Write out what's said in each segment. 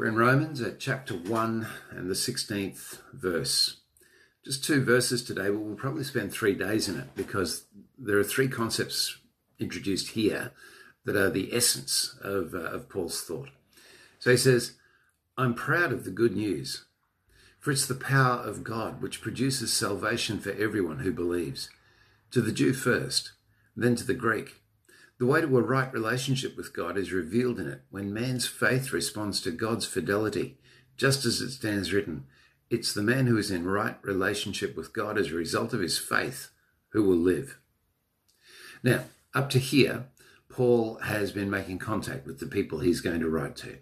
We're in Romans at chapter 1 and the 16th verse. Just two verses today, but we'll probably spend three days in it because there are three concepts introduced here that are the essence of, uh, of Paul's thought. So he says, I'm proud of the good news, for it's the power of God which produces salvation for everyone who believes, to the Jew first, then to the Greek. The way to a right relationship with God is revealed in it when man's faith responds to God's fidelity, just as it stands written. It's the man who is in right relationship with God as a result of his faith who will live. Now, up to here, Paul has been making contact with the people he's going to write to.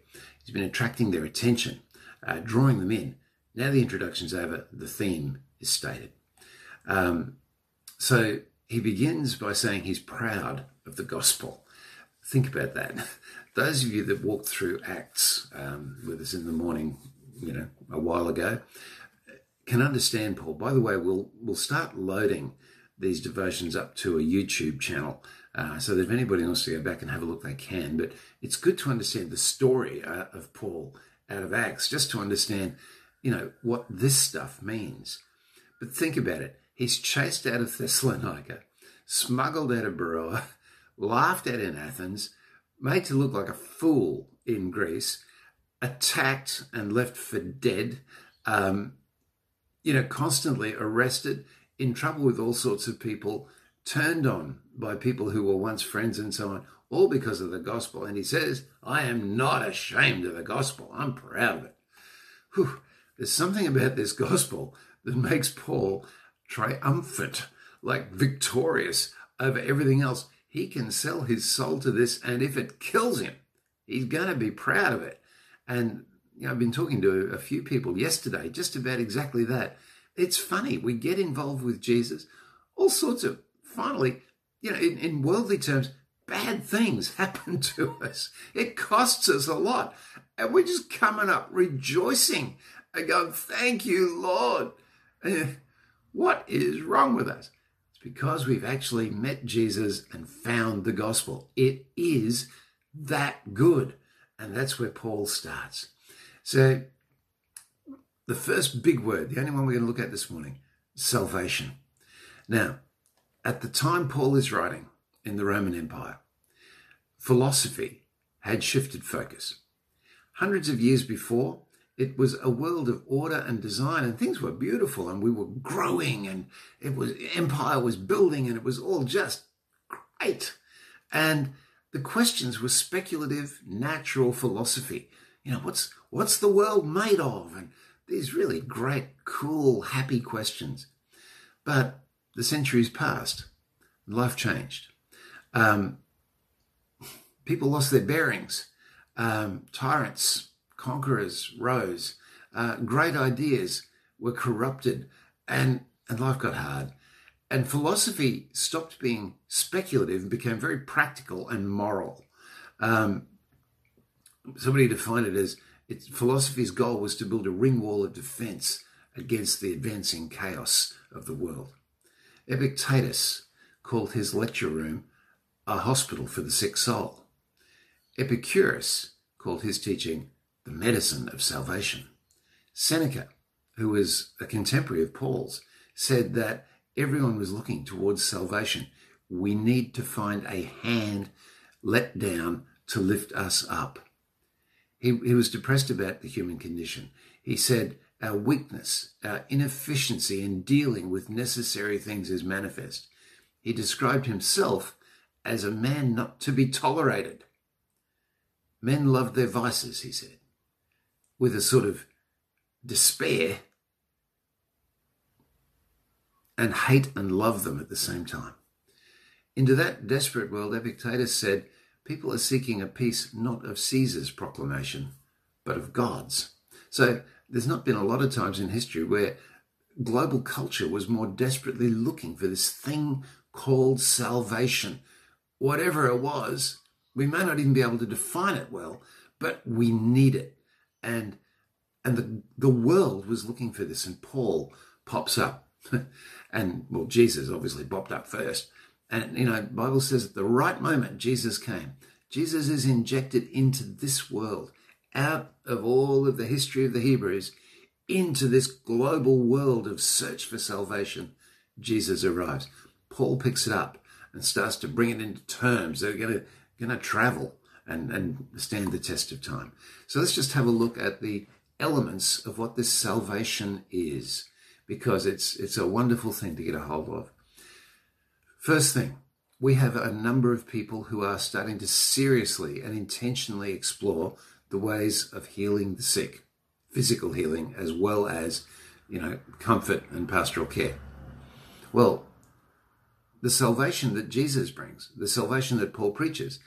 He's been attracting their attention, uh, drawing them in. Now the introduction's over, the theme is stated. Um, so he begins by saying he's proud of the gospel. Think about that. Those of you that walked through Acts um, with us in the morning, you know, a while ago, can understand Paul. By the way, we'll we'll start loading these devotions up to a YouTube channel, uh, so that if anybody wants to go back and have a look, they can. But it's good to understand the story uh, of Paul out of Acts, just to understand, you know, what this stuff means. But think about it. He's chased out of Thessalonica, smuggled out of Beroea, laughed at in Athens, made to look like a fool in Greece, attacked and left for dead, um, you know, constantly arrested, in trouble with all sorts of people, turned on by people who were once friends and so on, all because of the gospel. And he says, I am not ashamed of the gospel. I'm proud of it. Whew. There's something about this gospel that makes Paul triumphant, like victorious over everything else. He can sell his soul to this, and if it kills him, he's going to be proud of it. And you know, I've been talking to a few people yesterday just about exactly that. It's funny. We get involved with Jesus, all sorts of, finally, you know, in, in worldly terms, bad things happen to us. It costs us a lot. And we're just coming up rejoicing and going, Thank you, Lord. What is wrong with us? It's because we've actually met Jesus and found the gospel. It is that good. And that's where Paul starts. So, the first big word, the only one we're going to look at this morning, salvation. Now, at the time Paul is writing in the Roman Empire, philosophy had shifted focus. Hundreds of years before, it was a world of order and design and things were beautiful and we were growing and it was empire was building and it was all just great. And the questions were speculative natural philosophy. You know what's what's the world made of? And these really great cool happy questions. But the centuries passed life changed. Um, people lost their bearings. Um, tyrants conquerors rose, uh, great ideas were corrupted, and, and life got hard. And philosophy stopped being speculative and became very practical and moral. Um, somebody defined it as its philosophy's goal was to build a ring wall of defense against the advancing chaos of the world. Epictetus called his lecture room a hospital for the sick soul. Epicurus called his teaching the medicine of salvation. Seneca, who was a contemporary of Paul's, said that everyone was looking towards salvation. We need to find a hand let down to lift us up. He, he was depressed about the human condition. He said, Our weakness, our inefficiency in dealing with necessary things is manifest. He described himself as a man not to be tolerated. Men love their vices, he said with a sort of despair and hate and love them at the same time. Into that desperate world, Epictetus said, people are seeking a peace not of Caesar's proclamation, but of God's. So there's not been a lot of times in history where global culture was more desperately looking for this thing called salvation. Whatever it was, we may not even be able to define it well, but we need it. And and the, the world was looking for this, and Paul pops up. and well, Jesus obviously popped up first. And you know, Bible says at the right moment Jesus came. Jesus is injected into this world, out of all of the history of the Hebrews, into this global world of search for salvation. Jesus arrives. Paul picks it up and starts to bring it into terms They're going to, going to travel and, and stand the test of time. So let's just have a look at the elements of what this salvation is, because it's, it's a wonderful thing to get a hold of. First thing, we have a number of people who are starting to seriously and intentionally explore the ways of healing the sick, physical healing, as well as, you know, comfort and pastoral care. Well, the salvation that Jesus brings, the salvation that Paul preaches,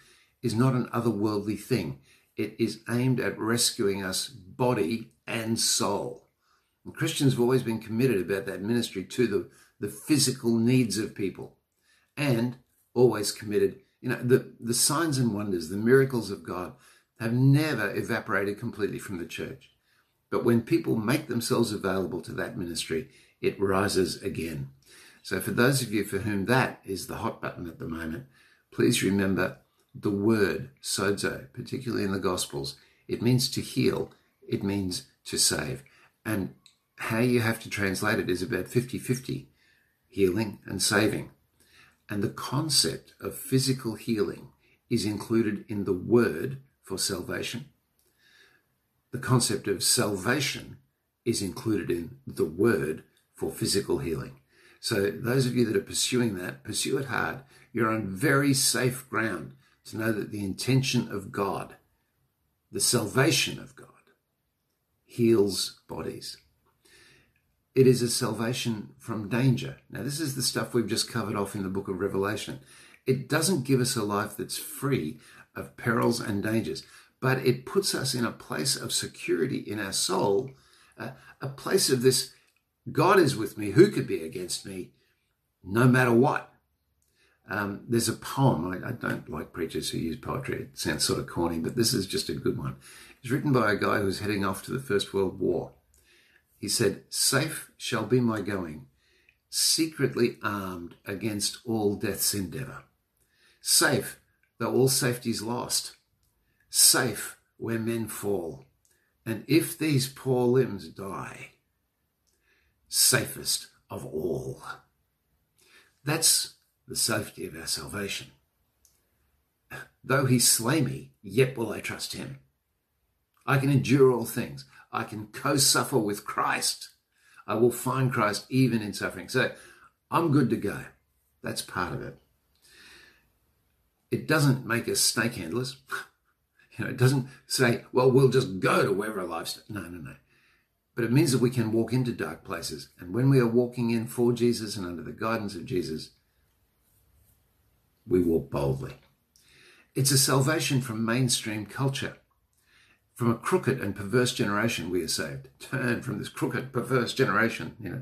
is not an otherworldly thing. It is aimed at rescuing us body and soul. And Christians have always been committed about that ministry to the, the physical needs of people and always committed. You know, the, the signs and wonders, the miracles of God have never evaporated completely from the church. But when people make themselves available to that ministry, it rises again. So, for those of you for whom that is the hot button at the moment, please remember the word sozo, particularly in the Gospels. It means to heal, it means to save. And how you have to translate it is about 50 50 healing and saving. And the concept of physical healing is included in the word for salvation. The concept of salvation is included in the word for physical healing. So, those of you that are pursuing that, pursue it hard. You're on very safe ground to know that the intention of God, the salvation of God, heals bodies. It is a salvation from danger. Now, this is the stuff we've just covered off in the book of Revelation. It doesn't give us a life that's free of perils and dangers, but it puts us in a place of security in our soul, uh, a place of this God is with me. Who could be against me? No matter what. Um, there's a poem. I, I, don't like preachers who use poetry. It sounds sort of corny, but this is just a good one. It's written by a guy who's heading off to the First World War. He said, Safe shall be my going, secretly armed against all death's endeavour. Safe, though all safety's lost. Safe where men fall. And if these poor limbs die, safest of all. That's the safety of our salvation. Though he slay me, yet will I trust him. I can endure all things. I can co suffer with Christ. I will find Christ even in suffering. So I'm good to go. That's part of it. It doesn't make us snake handlers. You know, it doesn't say, well, we'll just go to wherever life's. No, no, no. But it means that we can walk into dark places. And when we are walking in for Jesus and under the guidance of Jesus, we walk boldly. It's a salvation from mainstream culture. From a crooked and perverse generation, we are saved. Turn from this crooked, perverse generation. You know,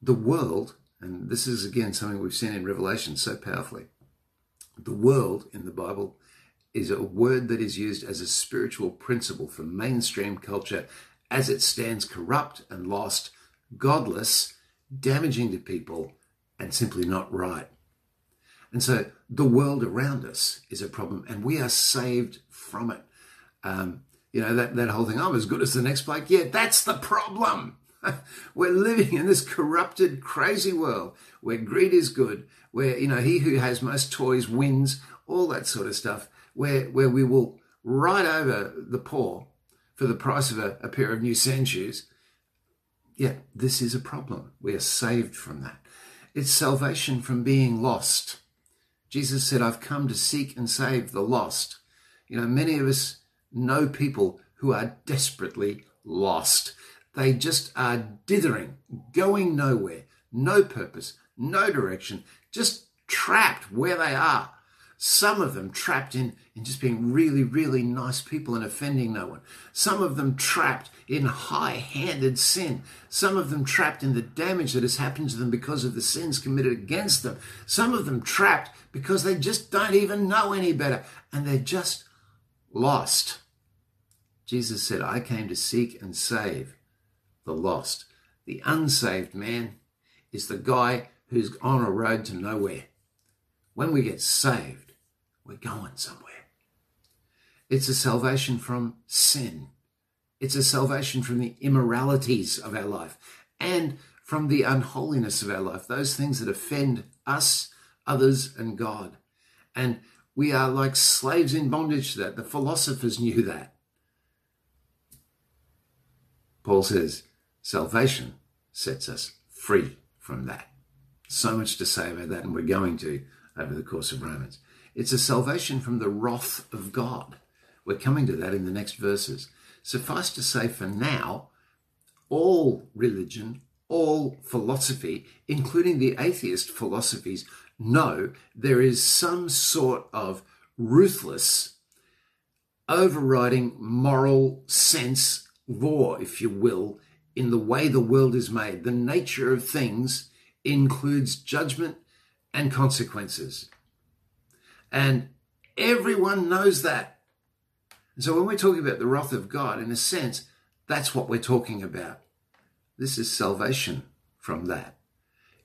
the world, and this is again something we've seen in Revelation so powerfully. The world in the Bible is a word that is used as a spiritual principle for mainstream culture as it stands corrupt and lost, godless, damaging to people, and simply not right. And so the world around us is a problem, and we are saved from it. Um, you know, that, that whole thing, I'm as good as the next bloke. Yeah, that's the problem. We're living in this corrupted, crazy world where greed is good, where, you know, he who has most toys wins, all that sort of stuff, where, where we will ride over the poor for the price of a, a pair of new sand shoes. Yeah, this is a problem. We are saved from that. It's salvation from being lost. Jesus said, I've come to seek and save the lost. You know, many of us know people who are desperately lost. They just are dithering, going nowhere, no purpose, no direction, just trapped where they are. Some of them trapped in, in just being really, really nice people and offending no one. Some of them trapped in high handed sin. Some of them trapped in the damage that has happened to them because of the sins committed against them. Some of them trapped because they just don't even know any better and they're just lost. Jesus said, I came to seek and save the lost. The unsaved man is the guy who's on a road to nowhere. When we get saved, we're going somewhere. It's a salvation from sin. It's a salvation from the immoralities of our life and from the unholiness of our life, those things that offend us, others, and God. And we are like slaves in bondage to that. The philosophers knew that. Paul says, salvation sets us free from that. So much to say about that, and we're going to over the course of Romans. It's a salvation from the wrath of God. We're coming to that in the next verses. Suffice to say, for now, all religion, all philosophy, including the atheist philosophies, know there is some sort of ruthless, overriding moral sense, law, if you will, in the way the world is made. The nature of things includes judgment and consequences. And everyone knows that. And so when we're talking about the wrath of God, in a sense, that's what we're talking about. This is salvation from that.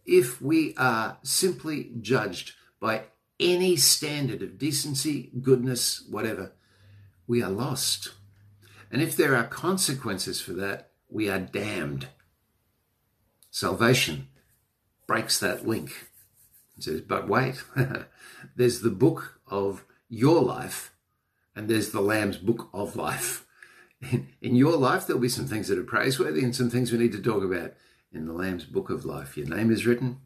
If we are simply judged by any standard of decency, goodness, whatever, we are lost. And if there are consequences for that, we are damned. Salvation breaks that link and says, but wait, there's the book of your life and there's the Lamb's book of life. In, in your life, there'll be some things that are praiseworthy and some things we need to talk about. In the Lamb's book of life, your name is written.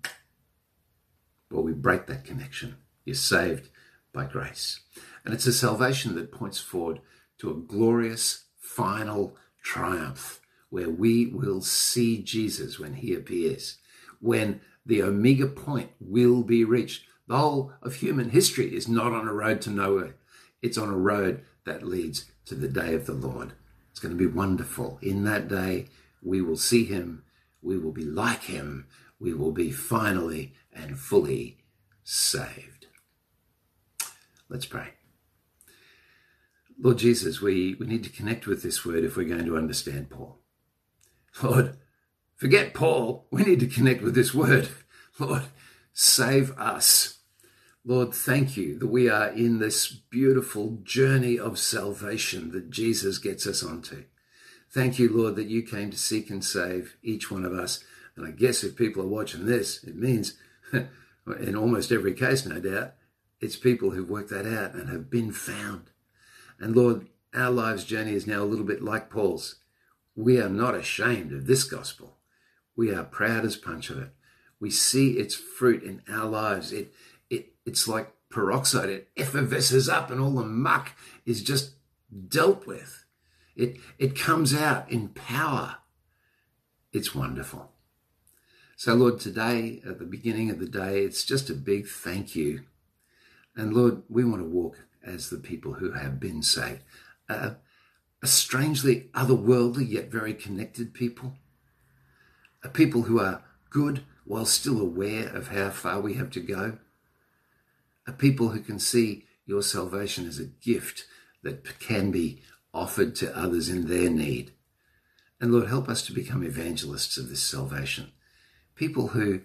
Well, we break that connection. You're saved by grace. And it's a salvation that points forward to a glorious final triumph where we will see Jesus when he appears, when the omega point will be reached. The whole of human history is not on a road to nowhere. It's on a road that leads to the day of the Lord. It's going to be wonderful. In that day, we will see him. We will be like him. We will be finally and fully saved. Let's pray. Lord Jesus, we, we need to connect with this word if we're going to understand Paul. Lord, Forget Paul. We need to connect with this word. Lord, save us. Lord, thank you that we are in this beautiful journey of salvation that Jesus gets us onto. Thank you, Lord, that you came to seek and save each one of us. And I guess if people are watching this, it means, in almost every case, no doubt, it's people who've worked that out and have been found. And Lord, our lives' journey is now a little bit like Paul's. We are not ashamed of this gospel. We are proud as punch of it. We see its fruit in our lives. It, it, it's like peroxide. It effervesces up and all the muck is just dealt with. It, it comes out in power. It's wonderful. So, Lord, today, at the beginning of the day, it's just a big thank you. And Lord, we want to walk as the people who have been saved. Uh, a strangely otherworldly yet very connected people a people who are good while still aware of how far we have to go, a people who can see your salvation as a gift that can be offered to others in their need. And Lord, help us to become evangelists of this salvation. People who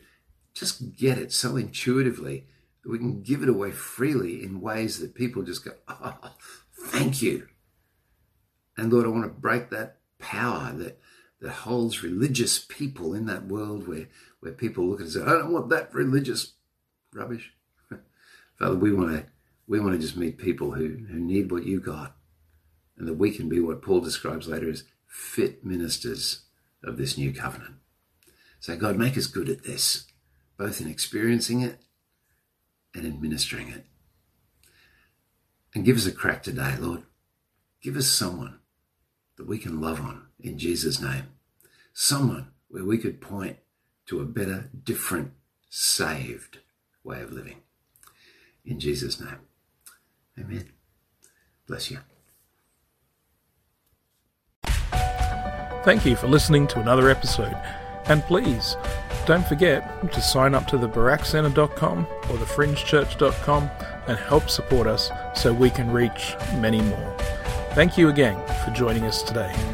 just get it so intuitively that we can give it away freely in ways that people just go, oh, thank you. And Lord, I want to break that power that that holds religious people in that world where, where people look at and say, I don't want that religious rubbish. Father, we want to we want to just meet people who, who need what you got. And that we can be what Paul describes later as fit ministers of this new covenant. So God, make us good at this, both in experiencing it and in ministering it. And give us a crack today, Lord. Give us someone that we can love on in Jesus' name. Someone where we could point to a better, different, saved way of living. In Jesus' name. Amen. Bless you. Thank you for listening to another episode. And please, don't forget to sign up to the barackcenter.com or thefringechurch.com and help support us so we can reach many more. Thank you again for joining us today.